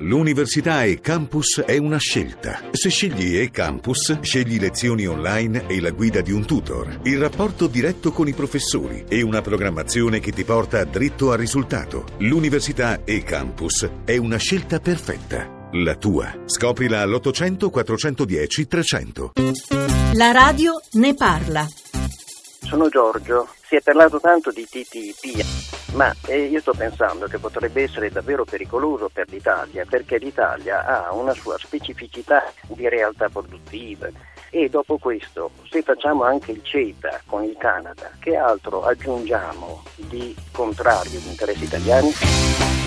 L'università e campus è una scelta. Se scegli e campus, scegli lezioni online e la guida di un tutor, il rapporto diretto con i professori e una programmazione che ti porta dritto al risultato. L'università e campus è una scelta perfetta. La tua. Scoprila all'800 410 300. La radio ne parla. Sono Giorgio. Si è parlato tanto di TTIP, ma eh, io sto pensando che potrebbe essere davvero pericoloso per l'Italia, perché l'Italia ha una sua specificità di realtà produttive. E dopo questo, se facciamo anche il CETA con il Canada, che altro aggiungiamo di contrario agli interessi italiani?